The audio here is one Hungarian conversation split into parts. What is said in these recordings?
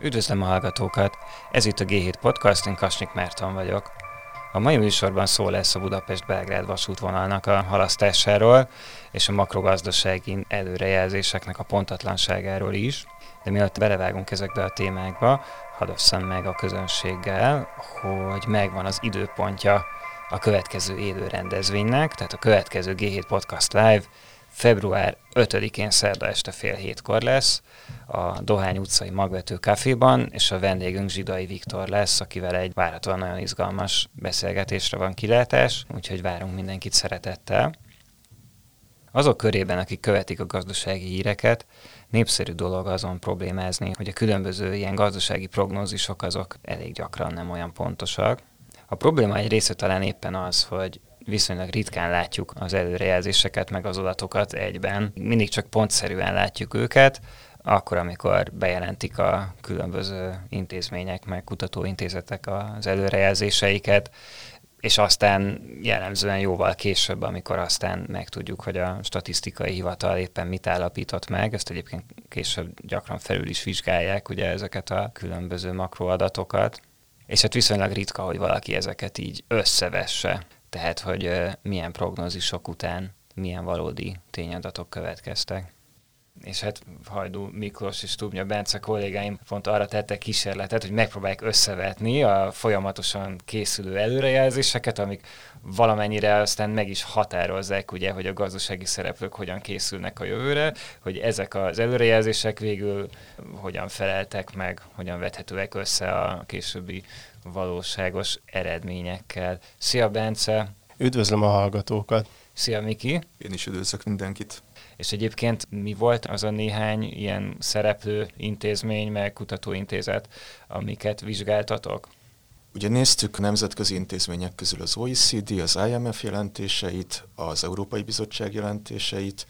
Üdvözlöm a hallgatókat! Ez itt a G7 Podcast, én Kasnyik Márton vagyok. A mai műsorban szó lesz a Budapest-Belgrád vasútvonalnak a halasztásáról és a makrogazdasági előrejelzéseknek a pontatlanságáról is. De mielőtt belevágunk ezekbe a témákba, hadd osszam meg a közönséggel, hogy megvan az időpontja a következő élő rendezvénynek, tehát a következő G7 Podcast Live február 5-én szerda este fél hétkor lesz a Dohány utcai magvető kaféban, és a vendégünk Zsidai Viktor lesz, akivel egy várhatóan nagyon izgalmas beszélgetésre van kilátás, úgyhogy várunk mindenkit szeretettel. Azok körében, akik követik a gazdasági híreket, népszerű dolog azon problémázni, hogy a különböző ilyen gazdasági prognózisok azok elég gyakran nem olyan pontosak. A probléma egy része talán éppen az, hogy viszonylag ritkán látjuk az előrejelzéseket, meg az adatokat egyben. Mindig csak pontszerűen látjuk őket, akkor, amikor bejelentik a különböző intézmények, meg kutatóintézetek az előrejelzéseiket, és aztán jellemzően jóval később, amikor aztán megtudjuk, hogy a statisztikai hivatal éppen mit állapított meg, ezt egyébként később gyakran felül is vizsgálják, ugye ezeket a különböző makroadatokat, és hát viszonylag ritka, hogy valaki ezeket így összevesse. Tehát, hogy milyen prognózisok után milyen valódi tényadatok következtek és hát Hajdú Miklós és Tubnya Bence kollégáim pont arra tettek kísérletet, hogy megpróbálják összevetni a folyamatosan készülő előrejelzéseket, amik valamennyire aztán meg is határozzák, ugye, hogy a gazdasági szereplők hogyan készülnek a jövőre, hogy ezek az előrejelzések végül hogyan feleltek meg, hogyan vethetőek össze a későbbi valóságos eredményekkel. Szia Bence! Üdvözlöm a hallgatókat! Szia Miki! Én is üdvözlök mindenkit! És egyébként mi volt az a néhány ilyen szereplő intézmény, meg kutatóintézet, amiket vizsgáltatok? Ugye néztük a nemzetközi intézmények közül az OECD, az IMF jelentéseit, az Európai Bizottság jelentéseit,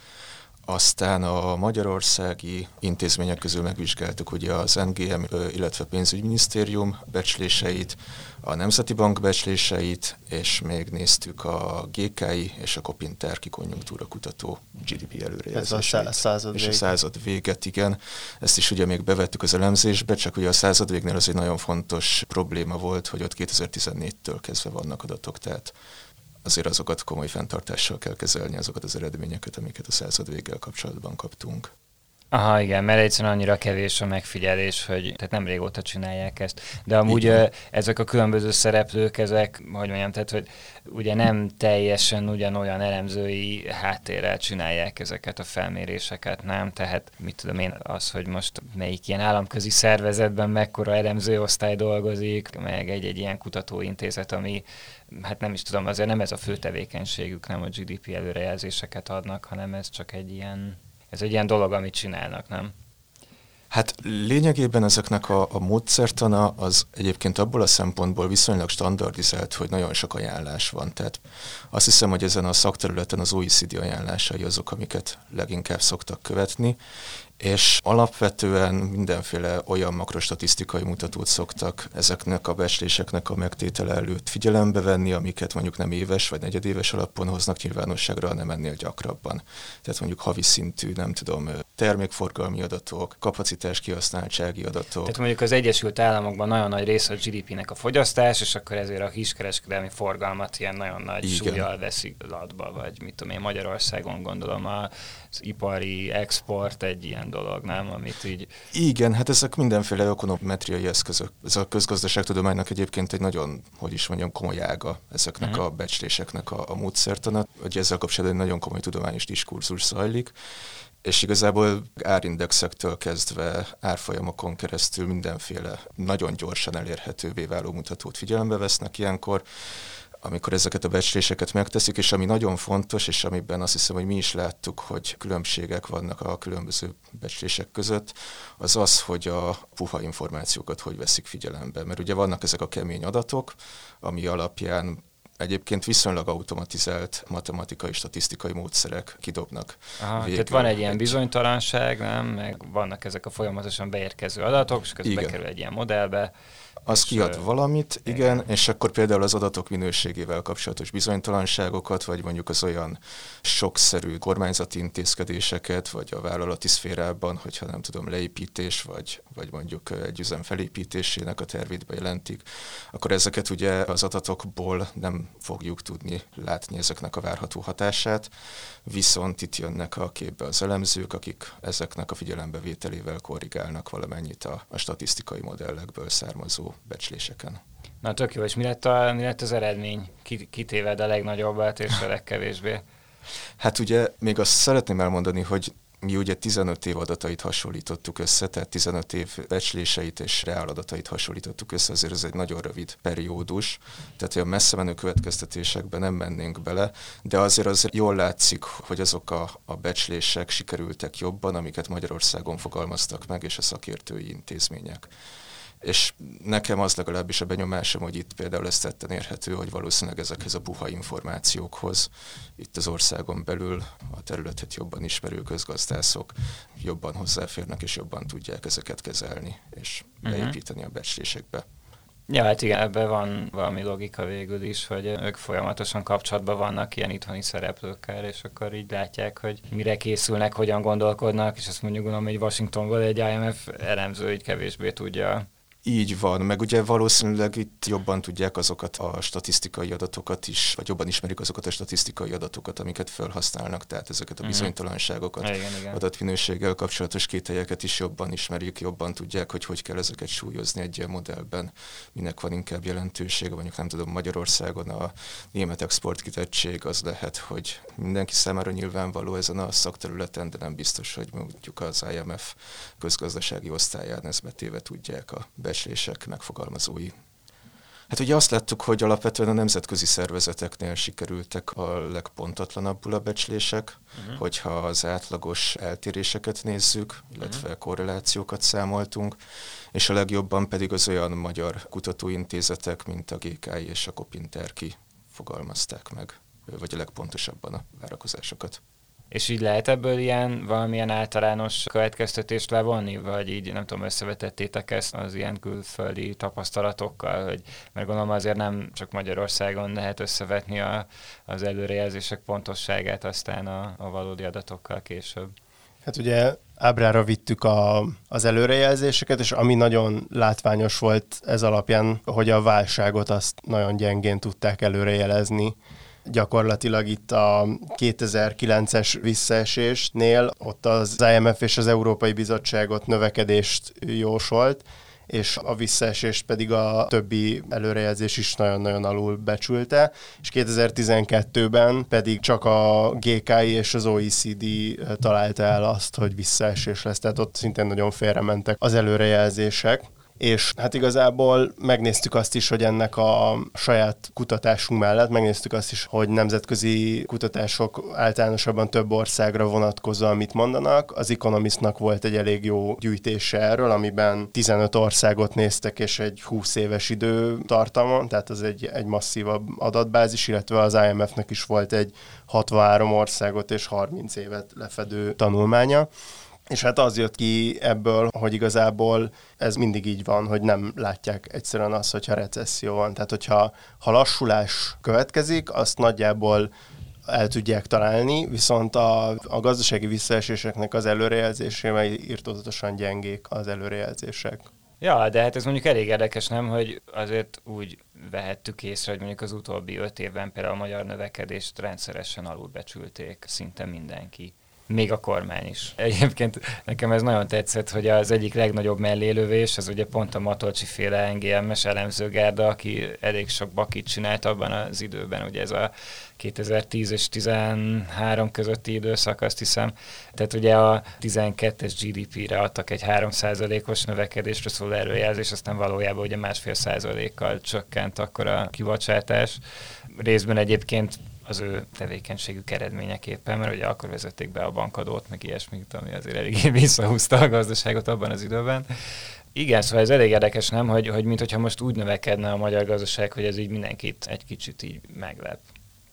aztán a magyarországi intézmények közül megvizsgáltuk ugye az NGM, illetve pénzügyminisztérium becsléseit, a Nemzeti Bank becsléseit, és még néztük a GKI és a Kopinterki konjunktúra kutató GDP előrejelzéseit. Ez a század És a század véget, igen. Ezt is ugye még bevettük az elemzésbe, csak ugye a század végnél az egy nagyon fontos probléma volt, hogy ott 2014-től kezdve vannak adatok, tehát azért azokat komoly fenntartással kell kezelni, azokat az eredményeket, amiket a század véggel kapcsolatban kaptunk. Aha, igen, mert egyszerűen annyira kevés a megfigyelés, hogy tehát nem régóta csinálják ezt. De amúgy igen. ezek a különböző szereplők, ezek, hogy mondjam, tehát, hogy ugye nem teljesen ugyanolyan elemzői háttérrel csinálják ezeket a felméréseket, nem? Tehát mit tudom én, az, hogy most melyik ilyen államközi szervezetben mekkora elemzőosztály dolgozik, meg egy-egy ilyen kutatóintézet, ami hát nem is tudom, azért nem ez a fő tevékenységük, nem a GDP előrejelzéseket adnak, hanem ez csak egy ilyen ez egy ilyen dolog, amit csinálnak, nem? Hát lényegében ezeknek a, a módszertana az egyébként abból a szempontból viszonylag standardizált, hogy nagyon sok ajánlás van. Tehát azt hiszem, hogy ezen a szakterületen az OECD ajánlásai azok, amiket leginkább szoktak követni, és alapvetően mindenféle olyan makrostatisztikai mutatót szoktak ezeknek a becsléseknek a megtétele előtt figyelembe venni, amiket mondjuk nem éves vagy negyedéves alapon hoznak nyilvánosságra, hanem ennél gyakrabban. Tehát mondjuk havi szintű, nem tudom, termékforgalmi adatok, kapacitás kihasználtsági adatok. Tehát mondjuk az Egyesült Államokban nagyon nagy része a GDP-nek a fogyasztás, és akkor ezért a kiskereskedelmi forgalmat ilyen nagyon nagy Igen. súlyjal veszik latba, vagy mit tudom én, Magyarországon gondolom az ipari export egy ilyen dolog, nem? Amit így... Igen, hát ezek mindenféle ökonometriai eszközök. Ez a közgazdaságtudománynak egyébként egy nagyon, hogy is mondjam, komoly ága ezeknek uh-huh. a becsléseknek a, a módszertana. Hogy ezzel kapcsolatban egy nagyon komoly tudományos diskurzus zajlik és igazából árindexektől kezdve árfolyamokon keresztül mindenféle nagyon gyorsan elérhetővé váló mutatót figyelembe vesznek ilyenkor, amikor ezeket a becsléseket megteszik, és ami nagyon fontos, és amiben azt hiszem, hogy mi is láttuk, hogy különbségek vannak a különböző becslések között, az az, hogy a puha információkat hogy veszik figyelembe. Mert ugye vannak ezek a kemény adatok, ami alapján egyébként viszonylag automatizált matematikai, statisztikai módszerek kidobnak. Aha, tehát van egy ilyen bizonytalanság, nem? Meg vannak ezek a folyamatosan beérkező adatok, és közben bekerül egy ilyen modellbe, az kiad valamit, igen, igen, és akkor például az adatok minőségével kapcsolatos bizonytalanságokat, vagy mondjuk az olyan sokszerű kormányzati intézkedéseket, vagy a vállalati szférában, hogyha nem tudom, leépítés, vagy, vagy mondjuk egy üzem felépítésének a tervét bejelentik, akkor ezeket ugye az adatokból nem fogjuk tudni látni ezeknek a várható hatását, viszont itt jönnek a képbe az elemzők, akik ezeknek a figyelembevételével korrigálnak valamennyit a, a statisztikai modellekből származó becsléseken. Na tök jó, és mi lett, a, mi lett az eredmény? Kitéved a legnagyobbat és a legkevésbé? Hát ugye még azt szeretném elmondani, hogy mi ugye 15 év adatait hasonlítottuk össze, tehát 15 év becsléseit és reál adatait hasonlítottuk össze, azért ez egy nagyon rövid periódus, tehát olyan messze menő következtetésekben nem mennénk bele, de azért az jól látszik, hogy azok a, a becslések sikerültek jobban, amiket Magyarországon fogalmaztak meg, és a szakértői intézmények és nekem az legalábbis a benyomásom, hogy itt például ez tetten érhető, hogy valószínűleg ezekhez a buha információkhoz itt az országon belül a területet jobban ismerő közgazdászok jobban hozzáférnek és jobban tudják ezeket kezelni és uh-huh. beépíteni a becslésekbe. Ja, hát igen, ebben van valami logika végül is, hogy ők folyamatosan kapcsolatban vannak ilyen itthoni szereplőkkel, és akkor így látják, hogy mire készülnek, hogyan gondolkodnak, és azt mondjuk gondolom, hogy Washingtonból egy IMF elemző így kevésbé tudja így van, meg ugye valószínűleg itt jobban tudják azokat a statisztikai adatokat is, vagy jobban ismerik azokat a statisztikai adatokat, amiket felhasználnak, tehát ezeket a mhm. bizonytalanságokat, mm. igen, igen. adatminőséggel kapcsolatos kételyeket is jobban ismerik, jobban tudják, hogy hogy kell ezeket súlyozni egy ilyen modellben, minek van inkább jelentősége, mondjuk nem tudom, Magyarországon a német exportkitettség az lehet, hogy mindenki számára nyilvánvaló ezen a szakterületen, de nem biztos, hogy mondjuk az IMF közgazdasági osztályán ezt betéve tudják a becslések megfogalmazói. Hát ugye azt láttuk, hogy alapvetően a nemzetközi szervezeteknél sikerültek a legpontatlanabbul a becslések, uh-huh. hogyha az átlagos eltéréseket nézzük, illetve uh-huh. korrelációkat számoltunk, és a legjobban pedig az olyan magyar kutatóintézetek, mint a GKI és a Kopinterki fogalmazták meg, vagy a legpontosabban a várakozásokat. És így lehet ebből ilyen valamilyen általános következtetést levonni, vagy így nem tudom, összevetettétek ezt az ilyen külföldi tapasztalatokkal, hogy, mert gondolom azért nem csak Magyarországon lehet összevetni a, az előrejelzések pontosságát aztán a, a valódi adatokkal később. Hát ugye ábrára vittük a, az előrejelzéseket, és ami nagyon látványos volt ez alapján, hogy a válságot azt nagyon gyengén tudták előrejelezni gyakorlatilag itt a 2009-es visszaesésnél ott az IMF és az Európai Bizottságot növekedést jósolt, és a visszaesést pedig a többi előrejelzés is nagyon-nagyon alul becsülte, és 2012-ben pedig csak a GKI és az OECD találta el azt, hogy visszaesés lesz, tehát ott szintén nagyon félrementek az előrejelzések és hát igazából megnéztük azt is, hogy ennek a saját kutatásunk mellett megnéztük azt is, hogy nemzetközi kutatások általánosabban több országra vonatkozóan mit mondanak. Az Economistnak volt egy elég jó gyűjtése erről, amiben 15 országot néztek, és egy 20 éves időtartamon, tehát az egy, egy masszívabb adatbázis, illetve az IMF-nek is volt egy 63 országot és 30 évet lefedő tanulmánya. És hát az jött ki ebből, hogy igazából ez mindig így van, hogy nem látják egyszerűen azt, hogyha recesszió van. Tehát, hogyha ha lassulás következik, azt nagyjából el tudják találni, viszont a, a gazdasági visszaeséseknek az előrejelzésével írtózatosan gyengék az előrejelzések. Ja, de hát ez mondjuk elég érdekes, nem, hogy azért úgy vehettük észre, hogy mondjuk az utóbbi öt évben például a magyar növekedést rendszeresen alulbecsülték szinte mindenki még a kormány is. Egyébként nekem ez nagyon tetszett, hogy az egyik legnagyobb mellélövés, az ugye pont a Matolcsi féle NGM-es elemzőgárda, aki elég sok bakit csinált abban az időben, ugye ez a 2010 és 13 közötti időszak, azt hiszem. Tehát ugye a 12-es GDP-re adtak egy 3%-os növekedésre szóló előjelzés, aztán valójában ugye másfél százalékkal csökkent akkor a kibocsátás. Részben egyébként az ő tevékenységük eredményeképpen, mert ugye akkor vezették be a bankadót, meg ilyesmit, ami azért eléggé visszahúzta a gazdaságot abban az időben. Igen, szóval ez elég érdekes, nem? Hogy, hogy mint hogyha most úgy növekedne a magyar gazdaság, hogy ez így mindenkit egy kicsit így meglep.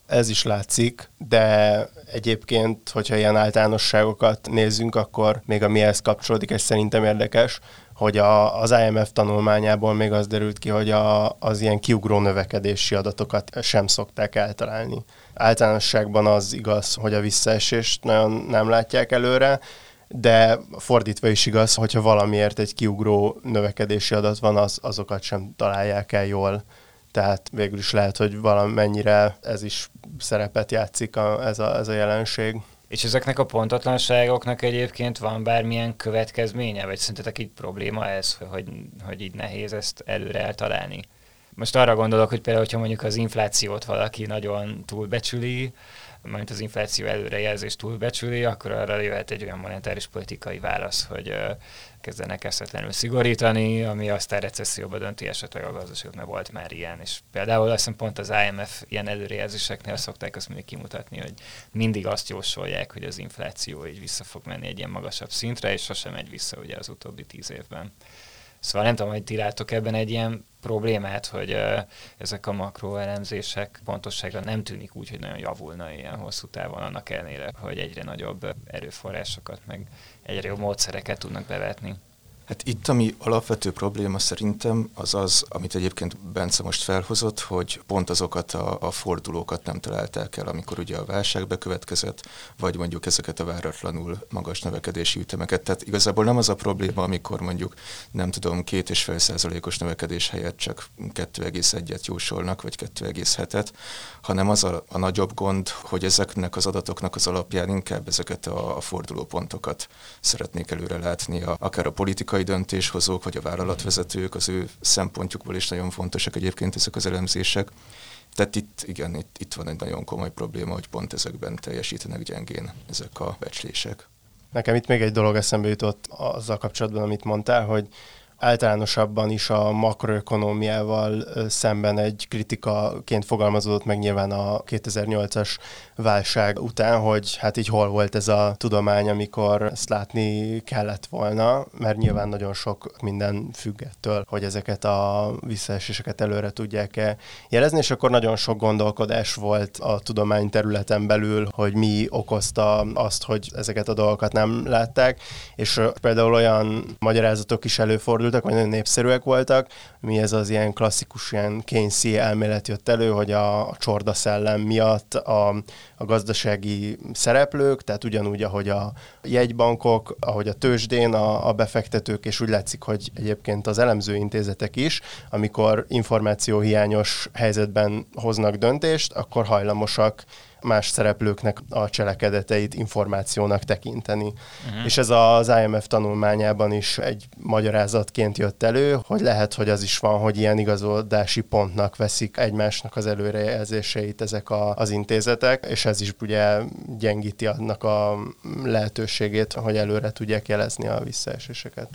Ez is látszik, de egyébként, hogyha ilyen általánosságokat nézzünk, akkor még a mihez kapcsolódik, és szerintem érdekes, hogy a, az IMF tanulmányából még az derült ki, hogy a, az ilyen kiugró növekedési adatokat sem szokták eltalálni. Általánosságban az igaz, hogy a visszaesést nagyon nem látják előre, de fordítva is igaz, hogyha valamiért egy kiugró növekedési adat van, az, azokat sem találják el jól. Tehát végül is lehet, hogy valamennyire ez is szerepet játszik a, ez, a, ez a jelenség. És ezeknek a pontatlanságoknak egyébként van bármilyen következménye, vagy szerintetek így probléma ez, hogy, hogy így nehéz ezt előre eltalálni? Most arra gondolok, hogy például, hogyha mondjuk az inflációt valaki nagyon túlbecsüli, majd az infláció előrejelzést túlbecsüli, akkor arra jöhet egy olyan monetáris politikai válasz, hogy kezdenek eszetlenül szigorítani, ami aztán recesszióba dönti esetleg a gazdaságot, mert volt már ilyen. És például azt hiszem pont az IMF ilyen előrejelzéseknél szokták azt mindig kimutatni, hogy mindig azt jósolják, hogy az infláció így vissza fog menni egy ilyen magasabb szintre, és sosem megy vissza ugye az utóbbi tíz évben. Szóval nem tudom, hogy ti látok ebben egy ilyen problémát, hogy uh, ezek a makroelemzések pontosságra nem tűnik úgy, hogy nagyon javulna ilyen hosszú távon, annak ellenére, hogy egyre nagyobb erőforrásokat, meg egyre jobb módszereket tudnak bevetni. Hát itt, ami alapvető probléma szerintem, az az, amit egyébként Bence most felhozott, hogy pont azokat a, a fordulókat nem találták el, amikor ugye a válság bekövetkezett, vagy mondjuk ezeket a váratlanul magas növekedési ütemeket. Tehát igazából nem az a probléma, amikor mondjuk nem tudom, két és fél százalékos növekedés helyett csak 2,1-et jósolnak, vagy 2,7-et, hanem az a, a nagyobb gond, hogy ezeknek az adatoknak az alapján inkább ezeket a, a fordulópontokat szeretnék előre látni, a, akár a politikai politikai döntéshozók, vagy a vállalatvezetők, az ő szempontjukból is nagyon fontosak egyébként ezek az elemzések. Tehát itt, igen, itt, itt van egy nagyon komoly probléma, hogy pont ezekben teljesítenek gyengén ezek a becslések. Nekem itt még egy dolog eszembe jutott azzal kapcsolatban, amit mondtál, hogy általánosabban is a makroökonómiával szemben egy kritikaként fogalmazódott meg nyilván a 2008-as válság után, hogy hát így hol volt ez a tudomány, amikor ezt látni kellett volna, mert nyilván nagyon sok minden függettől, hogy ezeket a visszaeséseket előre tudják-e jelezni, és akkor nagyon sok gondolkodás volt a tudomány területen belül, hogy mi okozta azt, hogy ezeket a dolgokat nem látták, és például olyan magyarázatok is előfordultak, vagy nagyon népszerűek voltak, mi ez az ilyen klasszikus ilyen Keynesi elmélet jött elő, hogy a, a csorda szellem miatt a, a gazdasági szereplők, tehát ugyanúgy, ahogy a jegybankok, ahogy a tőzsdén a, a befektetők, és úgy látszik, hogy egyébként az elemző intézetek is, amikor információhiányos helyzetben hoznak döntést, akkor hajlamosak más szereplőknek a cselekedeteit információnak tekinteni. Uh-huh. És ez az IMF tanulmányában is egy magyarázatként jött elő, hogy lehet, hogy az is van, hogy ilyen igazodási pontnak veszik egymásnak az előrejelzéseit ezek a, az intézetek, és ez is ugye gyengíti annak a lehetőségét, hogy előre tudják jelezni a visszaeséseket.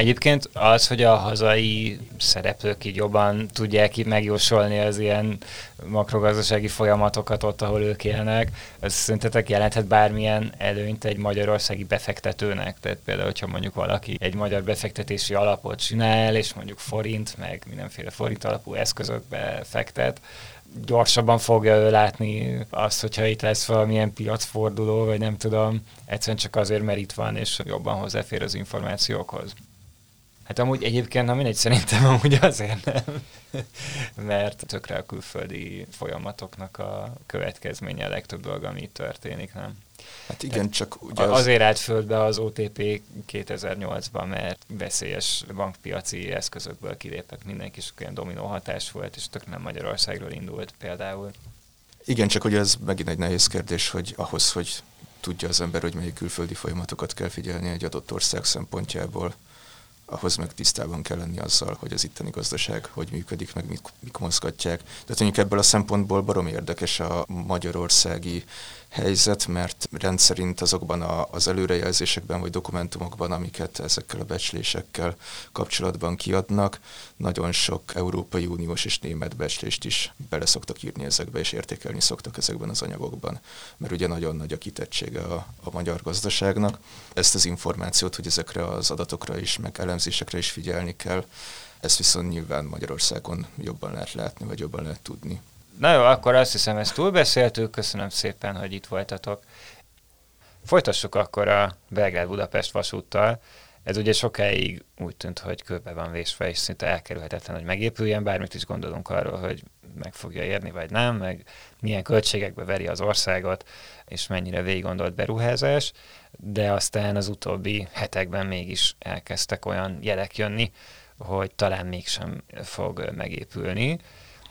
Egyébként az, hogy a hazai szereplők így jobban tudják így megjósolni az ilyen makrogazdasági folyamatokat ott, ahol ők élnek, ez szerintetek jelenthet bármilyen előnyt egy magyarországi befektetőnek? Tehát például, hogyha mondjuk valaki egy magyar befektetési alapot csinál, és mondjuk forint, meg mindenféle forint alapú eszközökbe fektet, gyorsabban fogja ő látni azt, hogyha itt lesz valamilyen piacforduló, vagy nem tudom, egyszerűen csak azért, mert itt van, és jobban hozzáfér az információkhoz. Hát amúgy egyébként, ha mindegy, szerintem amúgy azért nem, mert tökre a külföldi folyamatoknak a következménye a legtöbb dolog, ami itt történik, nem? Hát igen, Tehát csak ugye az... Azért állt földbe az OTP 2008-ban, mert veszélyes bankpiaci eszközökből kilépett mindenki, és olyan dominó hatás volt, és tök nem Magyarországról indult például. Igen, csak hogy ez megint egy nehéz kérdés, hogy ahhoz, hogy tudja az ember, hogy melyik külföldi folyamatokat kell figyelni egy adott ország szempontjából, ahhoz meg tisztában kell lenni azzal, hogy az itteni gazdaság hogy működik, meg mik, mik mozgatják. Tehát mondjuk ebből a szempontból barom érdekes a magyarországi helyzet, mert rendszerint azokban a, az előrejelzésekben vagy dokumentumokban, amiket ezekkel a becslésekkel kapcsolatban kiadnak, nagyon sok Európai Uniós és német becslést is bele szoktak írni ezekbe, és értékelni szoktak ezekben az anyagokban, mert ugye nagyon nagy a kitettsége a, a magyar gazdaságnak. Ezt az információt, hogy ezekre az adatokra is, meg elemzésekre is figyelni kell. Ezt viszont nyilván Magyarországon jobban lehet látni, vagy jobban lehet tudni. Na jó, akkor azt hiszem, ezt túlbeszéltük. Köszönöm szépen, hogy itt voltatok. Folytassuk akkor a Belgrád-Budapest vasúttal. Ez ugye sokáig úgy tűnt, hogy kőbe van vésve, és szinte elkerülhetetlen, hogy megépüljen, bármit is gondolunk arról, hogy meg fogja érni, vagy nem, meg milyen költségekbe veri az országot, és mennyire végig gondolt beruházás, de aztán az utóbbi hetekben mégis elkezdtek olyan jelek jönni, hogy talán mégsem fog megépülni,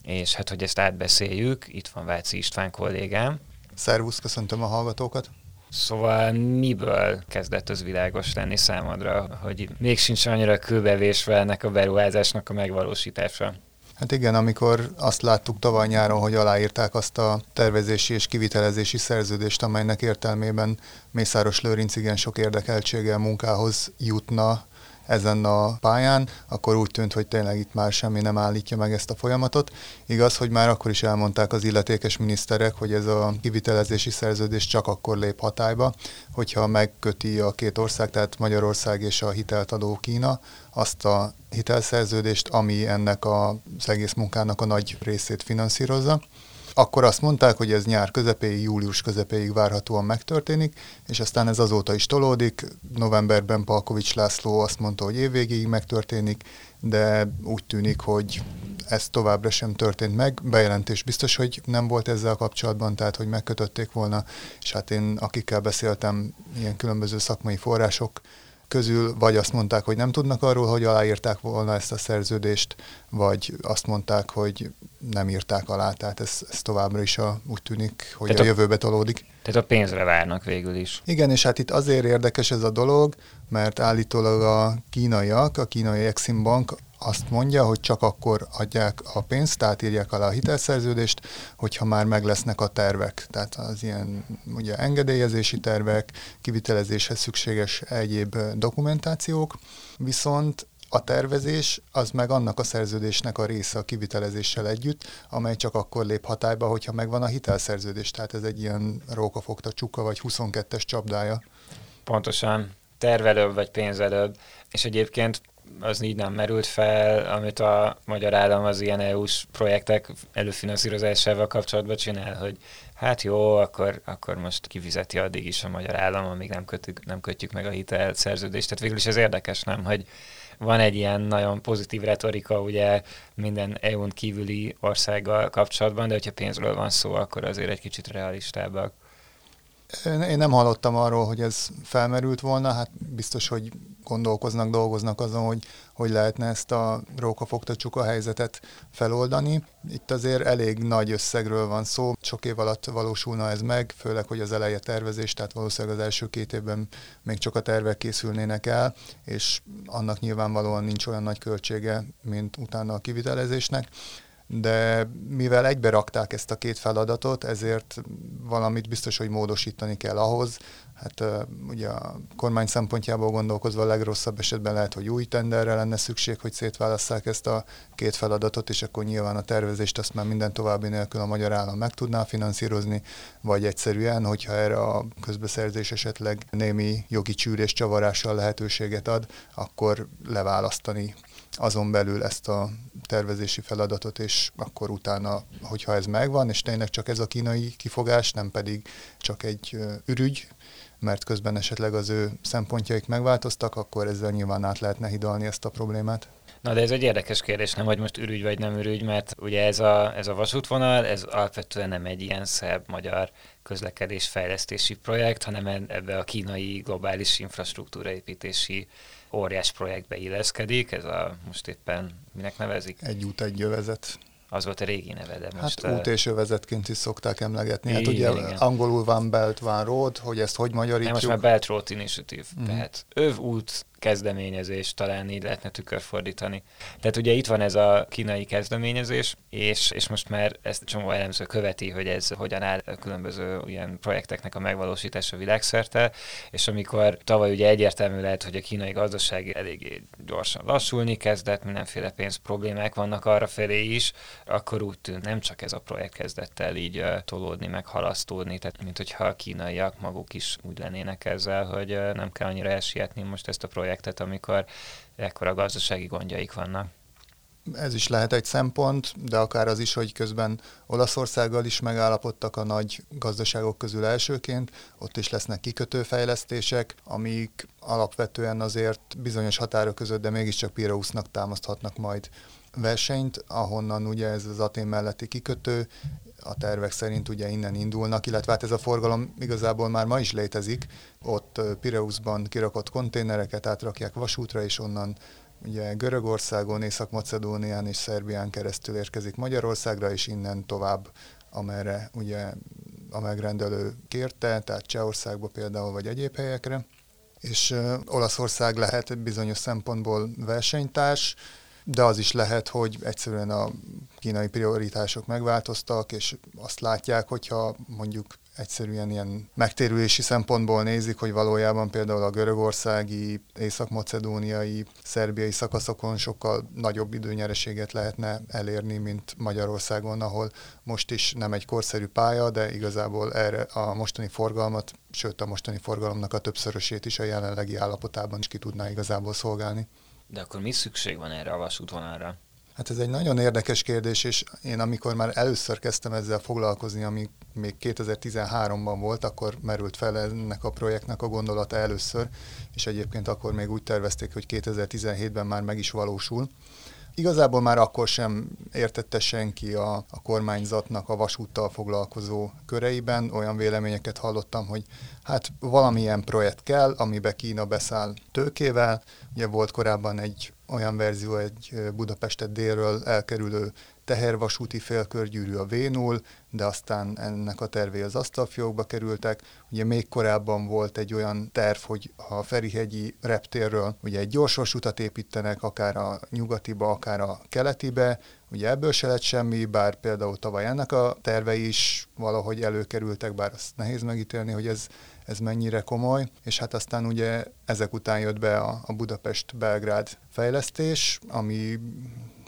és hát, hogy ezt átbeszéljük, itt van Váci István kollégám. Szervusz, köszöntöm a hallgatókat! Szóval miből kezdett az világos lenni számodra, hogy még sincs annyira kőbevésve ennek a beruházásnak a megvalósítása? Hát igen, amikor azt láttuk tavaly nyáron, hogy aláírták azt a tervezési és kivitelezési szerződést, amelynek értelmében Mészáros Lőrinc igen sok érdekeltséggel munkához jutna ezen a pályán, akkor úgy tűnt, hogy tényleg itt már semmi nem állítja meg ezt a folyamatot. Igaz, hogy már akkor is elmondták az illetékes miniszterek, hogy ez a kivitelezési szerződés csak akkor lép hatályba, hogyha megköti a két ország, tehát Magyarország és a hitelt adó Kína, azt a hitelszerződést, ami ennek az egész munkának a nagy részét finanszírozza akkor azt mondták, hogy ez nyár közepéig, július közepéig várhatóan megtörténik, és aztán ez azóta is tolódik. Novemberben Palkovics László azt mondta, hogy évvégéig megtörténik, de úgy tűnik, hogy ez továbbra sem történt meg. Bejelentés biztos, hogy nem volt ezzel kapcsolatban, tehát hogy megkötötték volna, és hát én akikkel beszéltem, ilyen különböző szakmai források közül vagy azt mondták, hogy nem tudnak arról, hogy aláírták volna ezt a szerződést, vagy azt mondták, hogy nem írták alá, tehát ez, ez továbbra is a, úgy tűnik, hogy tehát a, a jövőbe tolódik. Tehát a pénzre várnak végül is. Igen, és hát itt azért érdekes ez a dolog, mert állítólag a kínaiak, a kínai Exim Bank azt mondja, hogy csak akkor adják a pénzt, tehát írják alá a hitelszerződést, hogyha már meg lesznek a tervek. Tehát az ilyen ugye engedélyezési tervek, kivitelezéshez szükséges egyéb dokumentációk, viszont a tervezés az meg annak a szerződésnek a része a kivitelezéssel együtt, amely csak akkor lép hatályba, hogyha megvan a hitelszerződés. Tehát ez egy ilyen rókafogta csuka vagy 22-es csapdája. Pontosan. Tervelőbb vagy pénzelőbb. És egyébként az így nem merült fel, amit a magyar állam az ilyen EU-s projektek előfinanszírozásával kapcsolatban csinál, hogy hát jó, akkor, akkor most kifizeti addig is a magyar állam, amíg nem kötjük, nem kötjük meg a hitel szerződést. Tehát végül is ez érdekes, nem, hogy van egy ilyen nagyon pozitív retorika ugye minden EU-n kívüli országgal kapcsolatban, de hogyha pénzről van szó, akkor azért egy kicsit realistábbak. Én nem hallottam arról, hogy ez felmerült volna, hát biztos, hogy gondolkoznak, dolgoznak azon, hogy hogy lehetne ezt a rókafogta csuka helyzetet feloldani. Itt azért elég nagy összegről van szó, sok év alatt valósulna ez meg, főleg, hogy az eleje tervezés, tehát valószínűleg az első két évben még csak a tervek készülnének el, és annak nyilvánvalóan nincs olyan nagy költsége, mint utána a kivitelezésnek de mivel egybe rakták ezt a két feladatot, ezért valamit biztos, hogy módosítani kell ahhoz. Hát ugye a kormány szempontjából gondolkozva a legrosszabb esetben lehet, hogy új tenderre lenne szükség, hogy szétválasszák ezt a két feladatot, és akkor nyilván a tervezést azt már minden további nélkül a magyar állam meg tudná finanszírozni, vagy egyszerűen, hogyha erre a közbeszerzés esetleg némi jogi csűrés csavarással lehetőséget ad, akkor leválasztani azon belül ezt a tervezési feladatot, és akkor utána, hogyha ez megvan, és tényleg csak ez a kínai kifogás, nem pedig csak egy ürügy, mert közben esetleg az ő szempontjaik megváltoztak, akkor ezzel nyilván át lehetne hidalni ezt a problémát. Na de ez egy érdekes kérdés, nem, hogy most ürügy vagy nem ürügy, mert ugye ez a, ez a vasútvonal, ez alapvetően nem egy ilyen szebb magyar közlekedés fejlesztési projekt, hanem ebbe a kínai globális infrastruktúraépítési óriás projektbe illeszkedik, ez a most éppen minek nevezik? Egy út, egy jövezet. Az volt a régi neve, de hát most... Hát út és övezetként is szokták emlegetni. Hát ugye igen. angolul van Belt, van Road, hogy ezt hogy magyarítjuk? Nem, most már Belt Road Initiative, mm. tehát öv út kezdeményezés, talán így lehetne tükörfordítani. Tehát ugye itt van ez a kínai kezdeményezés, és, és most már ezt csomó elemző követi, hogy ez hogyan áll a különböző ilyen projekteknek a megvalósítása világszerte, és amikor tavaly ugye egyértelmű lehet, hogy a kínai gazdaság eléggé gyorsan lassulni kezdett, mindenféle pénz problémák vannak arra felé is, akkor úgy tűnt, nem csak ez a projekt kezdett el így tolódni, meg halasztódni, tehát mint hogyha a kínaiak maguk is úgy lennének ezzel, hogy nem kell annyira elsietni most ezt a projekt projektet, amikor ekkora gazdasági gondjaik vannak. Ez is lehet egy szempont, de akár az is, hogy közben Olaszországgal is megállapodtak a nagy gazdaságok közül elsőként, ott is lesznek kikötőfejlesztések, amik alapvetően azért bizonyos határok között, de mégiscsak Pireusznak támaszthatnak majd versenyt, ahonnan ugye ez az Atén melletti kikötő, a tervek szerint ugye innen indulnak, illetve hát ez a forgalom igazából már ma is létezik. Ott Pireuszban kirakott konténereket átrakják vasútra, és onnan ugye Görögországon, Észak-Macedónián és Szerbián keresztül érkezik Magyarországra, és innen tovább, amerre ugye a megrendelő kérte, tehát Csehországba például, vagy egyéb helyekre. És Olaszország lehet bizonyos szempontból versenytárs, de az is lehet, hogy egyszerűen a kínai prioritások megváltoztak, és azt látják, hogyha mondjuk egyszerűen ilyen megtérülési szempontból nézik, hogy valójában például a görögországi, észak-macedóniai, szerbiai szakaszokon sokkal nagyobb időnyereséget lehetne elérni, mint Magyarországon, ahol most is nem egy korszerű pálya, de igazából erre a mostani forgalmat, sőt a mostani forgalomnak a többszörösét is a jelenlegi állapotában is ki tudná igazából szolgálni. De akkor mi szükség van erre a vasútvonalra? Hát ez egy nagyon érdekes kérdés, és én amikor már először kezdtem ezzel foglalkozni, ami még 2013-ban volt, akkor merült fel ennek a projektnek a gondolata először, és egyébként akkor még úgy tervezték, hogy 2017-ben már meg is valósul. Igazából már akkor sem értette senki a, a kormányzatnak a vasúttal foglalkozó köreiben. Olyan véleményeket hallottam, hogy hát valamilyen projekt kell, amibe Kína beszáll tőkével. Ugye volt korábban egy olyan verzió, egy Budapestet délről elkerülő tehervasúti félkörgyűrű a v de aztán ennek a tervé az asztalfiókba kerültek. Ugye még korábban volt egy olyan terv, hogy a Ferihegyi reptérről ugye egy gyorsvasutat építenek, akár a nyugatiba, akár a keletibe, Ugye ebből se lett semmi, bár például tavaly ennek a tervei is valahogy előkerültek, bár azt nehéz megítélni, hogy ez, ez mennyire komoly, és hát aztán ugye ezek után jött be a, a Budapest-Belgrád fejlesztés, ami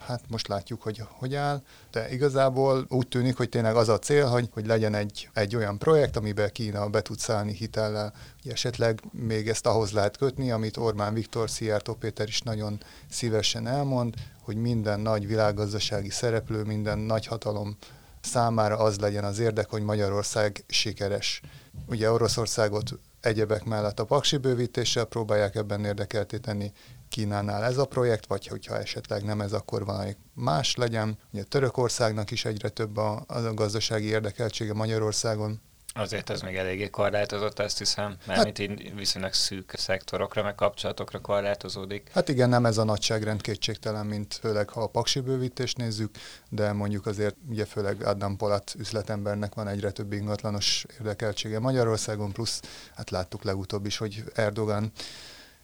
hát most látjuk, hogy hogy áll, de igazából úgy tűnik, hogy tényleg az a cél, hogy, hogy legyen egy, egy olyan projekt, amiben Kína be tud szállni hitellel. Esetleg még ezt ahhoz lehet kötni, amit Orbán Viktor, Szijjártó Péter is nagyon szívesen elmond, hogy minden nagy világgazdasági szereplő, minden nagy hatalom számára az legyen az érdek, hogy Magyarország sikeres. Ugye Oroszországot egyebek mellett a paksi bővítéssel próbálják ebben érdekelté tenni, Kínánál ez a projekt, vagy hogyha esetleg nem ez, akkor valami más legyen. Ugye Törökországnak is egyre több a, a gazdasági érdekeltsége Magyarországon. Azért ez még eléggé korlátozott, azt hiszem, mert hát, így viszonylag szűk szektorokra, meg kapcsolatokra korlátozódik. Hát igen, nem ez a nagyságrend kétségtelen, mint főleg ha a paksi bővítést nézzük, de mondjuk azért ugye főleg Adam Polat üzletembernek van egyre több ingatlanos érdekeltsége Magyarországon, plusz hát láttuk legutóbb is, hogy Erdogan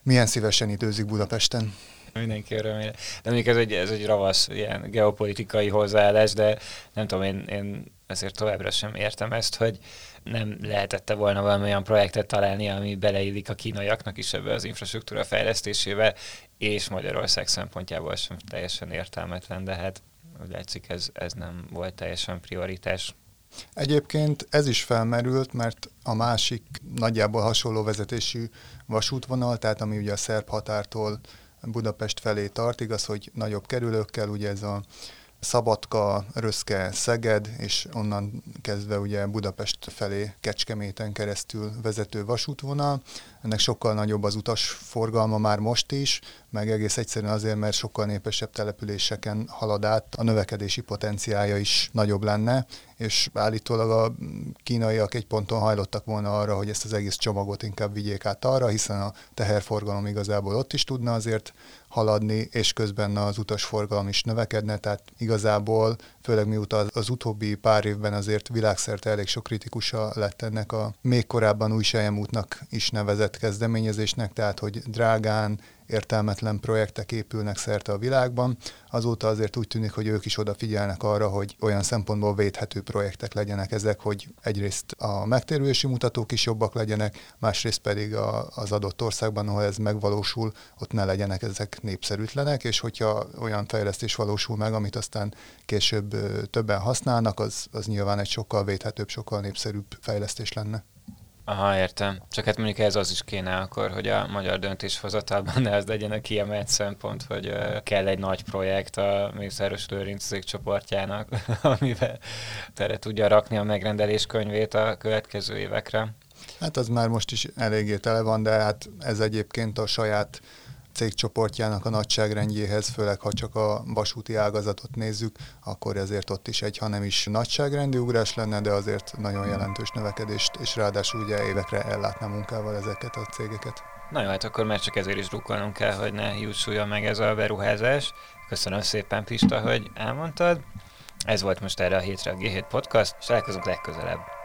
milyen szívesen időzik Budapesten? Mindenki örömére. De mondjuk ez egy, ez egy ravasz ilyen geopolitikai hozzáállás, de nem tudom, én, én ezért továbbra sem értem ezt, hogy nem lehetette volna valami olyan projektet találni, ami beleillik a kínaiaknak is ebbe az infrastruktúra fejlesztésébe, és Magyarország szempontjából sem teljesen értelmetlen, de hát úgy látszik ez, ez nem volt teljesen prioritás. Egyébként ez is felmerült, mert a másik nagyjából hasonló vezetésű vasútvonal, tehát ami ugye a szerb határtól Budapest felé tart, igaz, hogy nagyobb kerülőkkel, ugye ez a Szabadka, Röszke, Szeged, és onnan kezdve ugye Budapest felé Kecskeméten keresztül vezető vasútvonal. Ennek sokkal nagyobb az utas forgalma már most is, meg egész egyszerűen azért, mert sokkal népesebb településeken halad át, a növekedési potenciája is nagyobb lenne, és állítólag a kínaiak egy ponton hajlottak volna arra, hogy ezt az egész csomagot inkább vigyék át arra, hiszen a teherforgalom igazából ott is tudna azért haladni, és közben az utasforgalom is növekedne, tehát igazából, főleg miután az utóbbi pár évben azért világszerte elég sok kritikusa lett ennek a még korábban új útnak is nevezett kezdeményezésnek, tehát hogy drágán, értelmetlen projektek épülnek szerte a világban. Azóta azért úgy tűnik, hogy ők is odafigyelnek arra, hogy olyan szempontból védhető projektek legyenek ezek, hogy egyrészt a megtérülési mutatók is jobbak legyenek, másrészt pedig a, az adott országban, ahol ez megvalósul, ott ne legyenek ezek népszerűtlenek, és hogyha olyan fejlesztés valósul meg, amit aztán később többen használnak, az, az nyilván egy sokkal védhetőbb, sokkal népszerűbb fejlesztés lenne. Aha, értem. Csak hát mondjuk ez az is kéne akkor, hogy a magyar döntéshozatalban ne az legyen a kiemelt szempont, hogy kell egy nagy projekt a Mészáros Lőrinc csoportjának, amivel tere tudja rakni a megrendelés könyvét a következő évekre. Hát az már most is eléggé tele van, de hát ez egyébként a saját cégcsoportjának a nagyságrendjéhez, főleg ha csak a vasúti ágazatot nézzük, akkor ezért ott is egy, ha nem is nagyságrendi ugrás lenne, de azért nagyon jelentős növekedést, és ráadásul ugye évekre ellátná munkával ezeket a cégeket. Na jó, hát akkor már csak ezért is drukkolnunk kell, hogy ne jussuljon meg ez a beruházás. Köszönöm szépen, Pista, hogy elmondtad. Ez volt most erre a hétre a G7 Podcast, és találkozunk legközelebb.